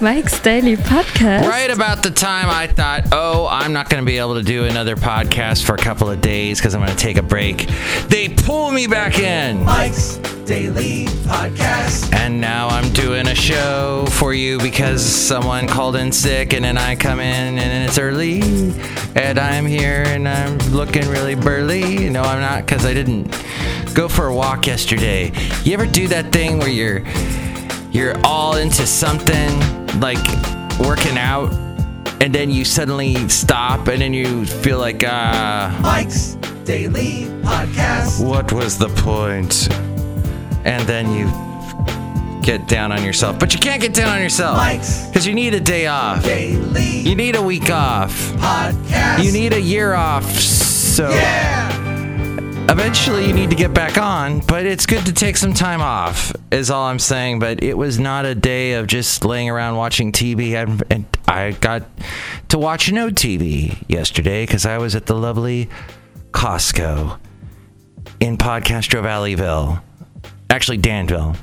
Mike's Daily Podcast. Right about the time I thought, oh, I'm not going to be able to do another podcast for a couple of days because I'm going to take a break, they pull me back in. Mike's Daily Podcast. And now I'm doing a show for you because someone called in sick, and then I come in and it's early, and I'm here and I'm looking really burly. No, I'm not because I didn't go for a walk yesterday. You ever do that thing where you're you're all into something like working out, and then you suddenly stop, and then you feel like ah. Mike's Daily Podcast. What was the point? And then you get down on yourself. But you can't get down on yourself. Because you need a day off. Daily You need a week off. Podcast. You need a year off. So Yeah. Eventually you need to get back on. But it's good to take some time off, is all I'm saying. But it was not a day of just laying around watching TV. And and I got to watch no TV yesterday because I was at the lovely Costco in Podcastro Valleyville. Actually, Danville.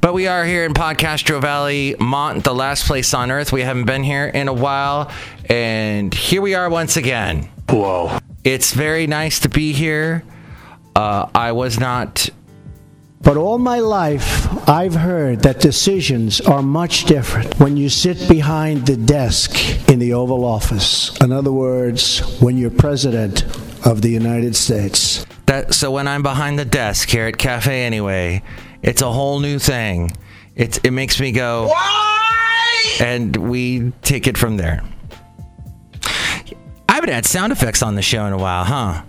But we are here in Podcastro Valley, Mont, the last place on earth. We haven't been here in a while. And here we are once again. Whoa. It's very nice to be here. Uh, I was not. But all my life, I've heard that decisions are much different when you sit behind the desk in the Oval Office. In other words, when you're president of the United States. That so when I'm behind the desk here at Cafe Anyway, it's a whole new thing. It's it makes me go. Why? And we take it from there. I haven't had sound effects on the show in a while, huh?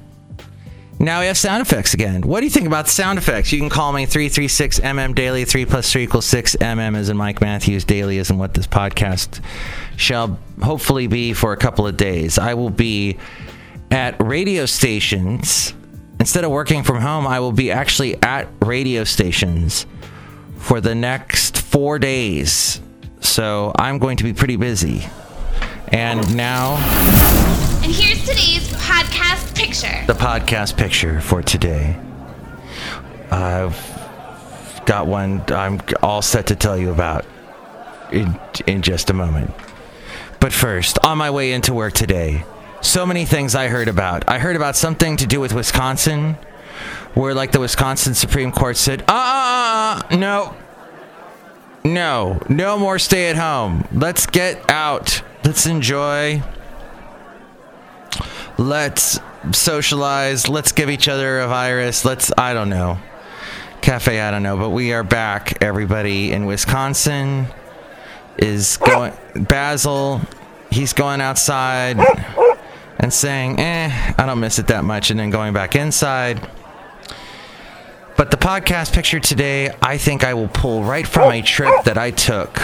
Now we have sound effects again. What do you think about sound effects? You can call me 336 MM Daily. 3 plus 3 equals 6 MM is in Mike Matthews. Daily is in what this podcast shall hopefully be for a couple of days. I will be at radio stations. Instead of working from home, I will be actually at radio stations for the next four days. So I'm going to be pretty busy. And now And here's today's podcast picture. the podcast picture for today. I've got one I'm all set to tell you about in, in just a moment. But first, on my way into work today, so many things I heard about. I heard about something to do with Wisconsin, where like the Wisconsin Supreme Court said, uh, uh, uh, no, no, no more stay at home. Let's get out. Let's enjoy. Let's socialize. Let's give each other a virus. Let's, I don't know. Cafe, I don't know. But we are back. Everybody in Wisconsin is going. Basil, he's going outside and saying, eh, I don't miss it that much. And then going back inside. But the podcast picture today, I think I will pull right from a trip that I took.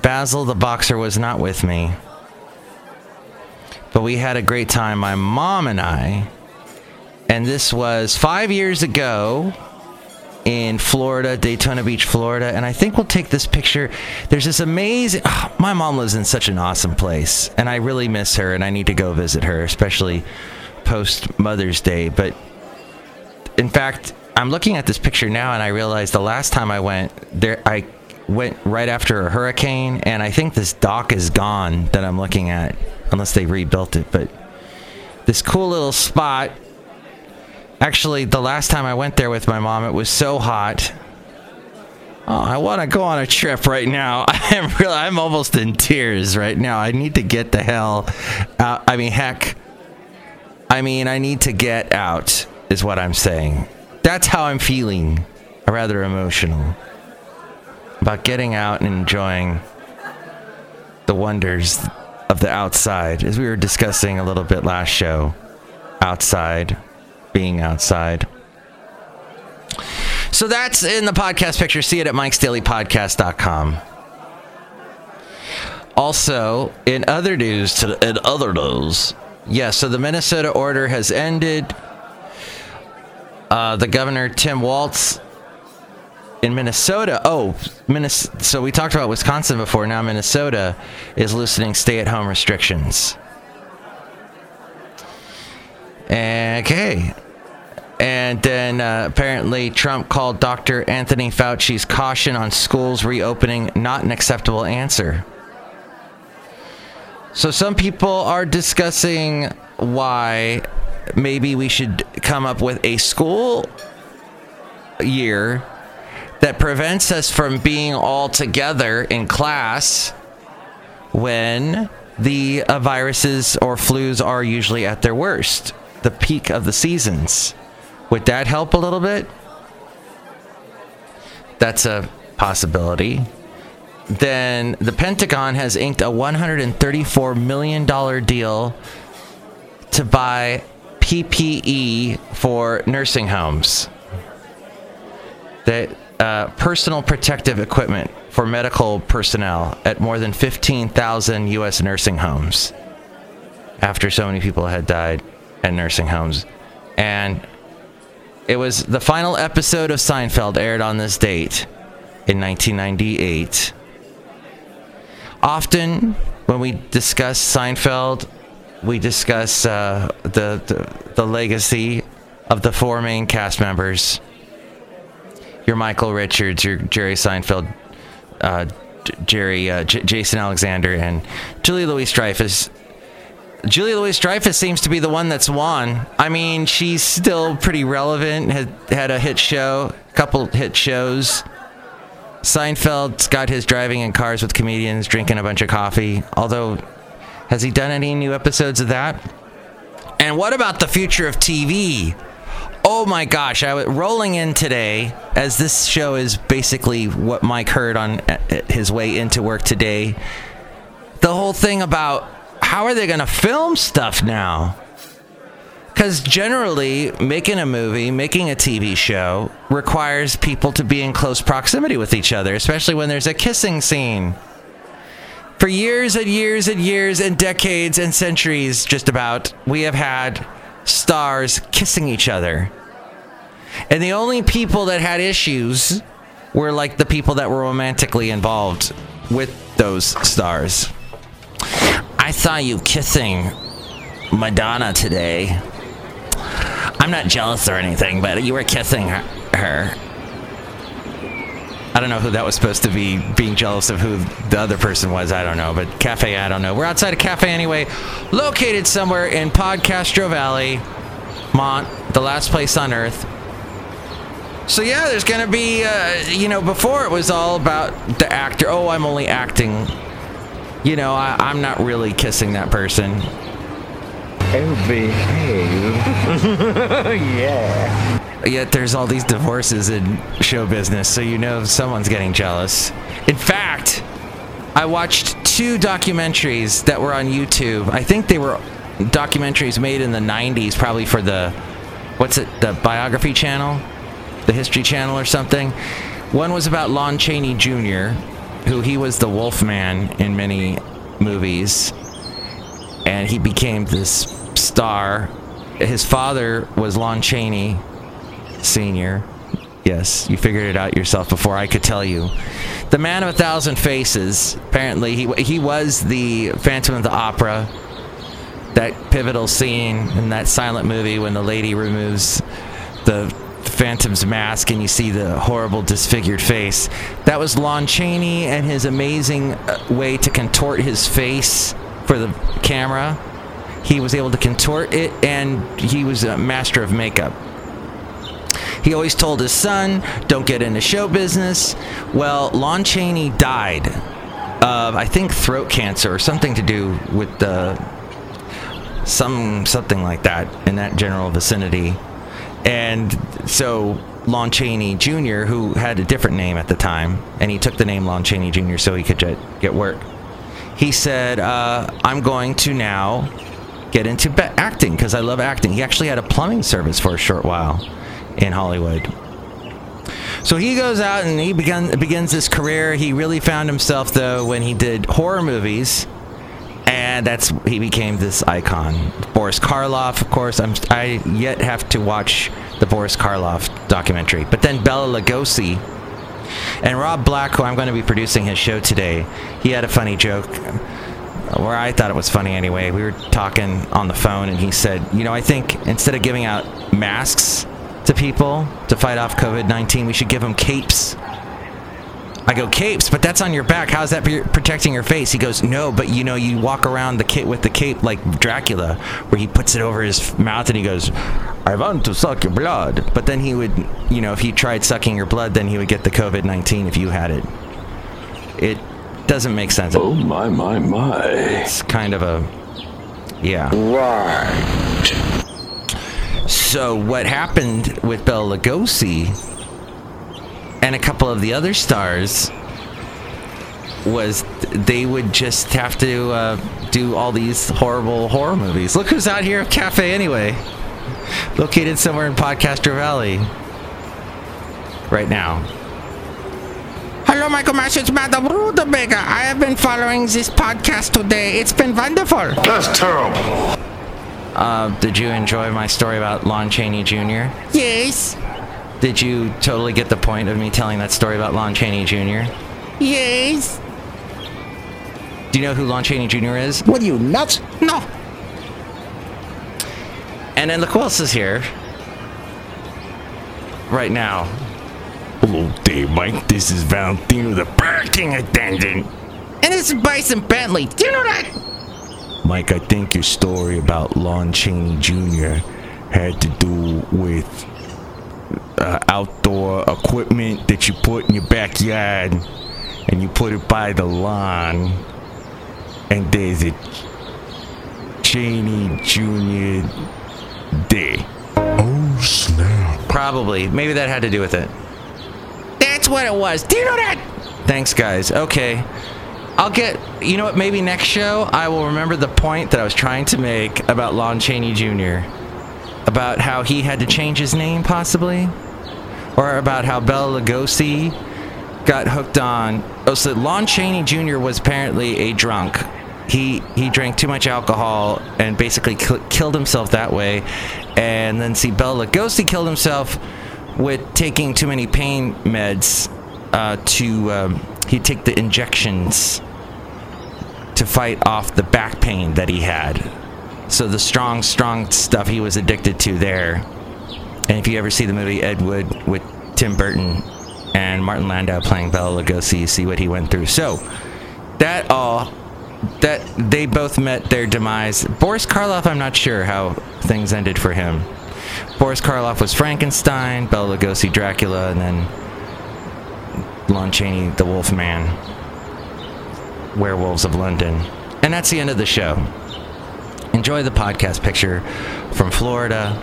Basil the boxer was not with me. But we had a great time, my mom and I. And this was five years ago in Florida, Daytona Beach, Florida. And I think we'll take this picture. There's this amazing. Ah, my mom lives in such an awesome place. And I really miss her. And I need to go visit her, especially post Mother's Day. But in fact, I'm looking at this picture now and I realize the last time I went there, I went right after a hurricane. And I think this dock is gone that I'm looking at, unless they rebuilt it. But this cool little spot. Actually, the last time I went there with my mom, it was so hot. Oh, I want to go on a trip right now. I'm really, I'm almost in tears right now. I need to get the hell out. I mean, heck, I mean, I need to get out, is what I'm saying. That's how I'm feeling. Rather emotional about getting out and enjoying the wonders of the outside, as we were discussing a little bit last show. Outside, being outside. So that's in the podcast picture. See it at mikesdailypodcast.com. Also, in other news, to, in other news, yeah. So the Minnesota order has ended. Uh, the governor Tim Walz in Minnesota. Oh, Minnesota. So we talked about Wisconsin before. Now Minnesota is loosening stay-at-home restrictions. Okay. And then uh, apparently Trump called Dr. Anthony Fauci's caution on schools reopening not an acceptable answer. So some people are discussing why maybe we should come up with a school year that prevents us from being all together in class when the uh, viruses or flus are usually at their worst, the peak of the seasons. Would that help a little bit? That's a possibility. Then the Pentagon has inked a $134 million deal to buy PPE for nursing homes. That uh, personal protective equipment for medical personnel at more than 15,000 U.S. nursing homes after so many people had died at nursing homes. And it was the final episode of Seinfeld aired on this date in 1998. Often, when we discuss Seinfeld, we discuss uh, the, the the legacy of the four main cast members. Your Michael Richards, your Jerry Seinfeld, uh, Jerry, uh, J- Jason Alexander, and Julie Louis Dreyfus. Julie Louis Dreyfus seems to be the one that's won. I mean, she's still pretty relevant. Had had a hit show, a couple hit shows. Seinfeld's got his driving in cars with comedians, drinking a bunch of coffee. Although, has he done any new episodes of that? And what about the future of TV? Oh my gosh, I was rolling in today as this show is basically what Mike heard on uh, his way into work today. The whole thing about how are they going to film stuff now? Because generally, making a movie, making a TV show requires people to be in close proximity with each other, especially when there's a kissing scene. For years and years and years and decades and centuries, just about, we have had stars kissing each other. And the only people that had issues were like the people that were romantically involved with those stars. I saw you kissing Madonna today. I'm not jealous or anything, but you were kissing her. I don't know who that was supposed to be being jealous of who the other person was. I don't know. But cafe, I don't know. We're outside a cafe anyway, located somewhere in Podcastro Valley, Mont, the last place on earth. So yeah, there's gonna be, uh, you know, before it was all about the actor. Oh, I'm only acting. You know, I, I'm not really kissing that person. Oh, behave. yeah. Yet there's all these divorces in show business, so you know someone's getting jealous. In fact, I watched two documentaries that were on YouTube. I think they were documentaries made in the 90s, probably for the, what's it, the biography channel? The History Channel or something. One was about Lon Chaney Jr., who he was the Wolfman in many movies, and he became this star. His father was Lon Chaney Sr. Yes, you figured it out yourself before I could tell you. The Man of a Thousand Faces. Apparently, he he was the Phantom of the Opera. That pivotal scene in that silent movie when the lady removes the Phantom's mask and you see the horrible disfigured face. That was Lon Chaney and his amazing uh, way to contort his face for the camera. He was able to contort it and he was a master of makeup. He always told his son, don't get into show business. Well, Lon Chaney died of, I think, throat cancer or something to do with the. Some something like that in that general vicinity, and so Lon Chaney Jr., who had a different name at the time, and he took the name Lon Chaney Jr. so he could get, get work. He said, uh, "I'm going to now get into acting because I love acting." He actually had a plumbing service for a short while in Hollywood. So he goes out and he begins his career. He really found himself though when he did horror movies, and that's he became this icon. Boris Karloff, of course. I'm I yet have to watch the Boris Karloff documentary, but then Bela Lugosi and Rob Black, who I'm going to be producing his show today. He had a funny joke where I thought it was funny anyway. We were talking on the phone, and he said, "You know, I think instead of giving out masks to people to fight off COVID 19. We should give them capes. I go, capes, but that's on your back. How's that protecting your face? He goes, no, but you know, you walk around the kit with the cape like Dracula, where he puts it over his mouth and he goes, I want to suck your blood. But then he would, you know, if he tried sucking your blood, then he would get the COVID 19 if you had it. It doesn't make sense. Oh my my my. It's kind of a, yeah. Right. So what happened with Bela Lugosi and a couple of the other stars was they would just have to uh, do all these horrible horror movies. Look who's out here at Cafe anyway, located somewhere in Podcastro Valley right now. Hello, Michael Mash. It's Madame Rudebega. I have been following this podcast today. It's been wonderful. That's terrible. Uh, did you enjoy my story about Lon Chaney Jr.? Yes. Did you totally get the point of me telling that story about Lon Chaney Jr.? Yes. Do you know who Lon Chaney Jr. is? What are you, nuts? No. And then look who else is here. Right now. Hello there, Mike. This is Valentino, the parking attendant. And this is Bison Bentley. Do you know that? Mike, I think your story about Lon Chaney Jr. had to do with uh, outdoor equipment that you put in your backyard and you put it by the lawn. And there's a Chaney Jr. Day. Oh, snap. Probably. Maybe that had to do with it. That's what it was. Do you know that? Thanks, guys. Okay. I'll get, you know what, maybe next show I will remember the point that I was trying to make about Lon Chaney Jr. About how he had to change his name, possibly? Or about how Bela Lugosi got hooked on. Oh, so Lon Chaney Jr. was apparently a drunk. He he drank too much alcohol and basically ki- killed himself that way. And then see, Bela Lugosi killed himself with taking too many pain meds. Uh, to um, he'd take the injections to fight off the back pain that he had. So the strong, strong stuff he was addicted to there. And if you ever see the movie Ed Wood with Tim Burton and Martin Landau playing Bela Lugosi, you see what he went through. So that all that they both met their demise. Boris Karloff, I'm not sure how things ended for him. Boris Karloff was Frankenstein, Bela Lugosi Dracula, and then Lon Chaney the Wolf Man. Werewolves of London. And that's the end of the show. Enjoy the podcast picture from Florida.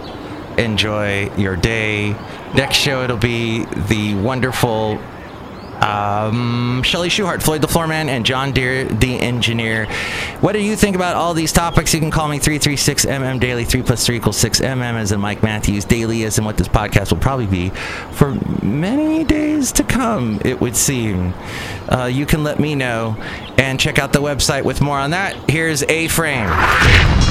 Enjoy your day. Next show, it'll be the wonderful um, Shelly Schuhart, Floyd the Floorman, and John Deere the Engineer. What do you think about all these topics? You can call me 336MM Daily. 3 plus 3 equals 6MM as in Mike Matthews. Daily as in what this podcast will probably be for many days to come, it would seem. Uh, you can let me know and check out the website with more on that. Here's A Frame.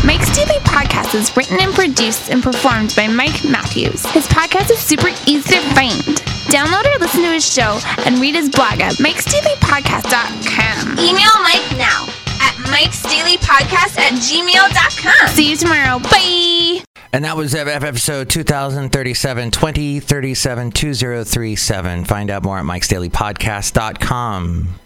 Mike's Daily Podcast is written and produced and performed by Mike Matthews. His podcast is super easy to find. Download or listen to his show and read his blog at mikesdailypodcast.com. Email Mike now at mikesdailypodcast at gmail.com. See you tomorrow. Bye. And that was episode 2037, 2037, 2037. Find out more at mikesdailypodcast.com.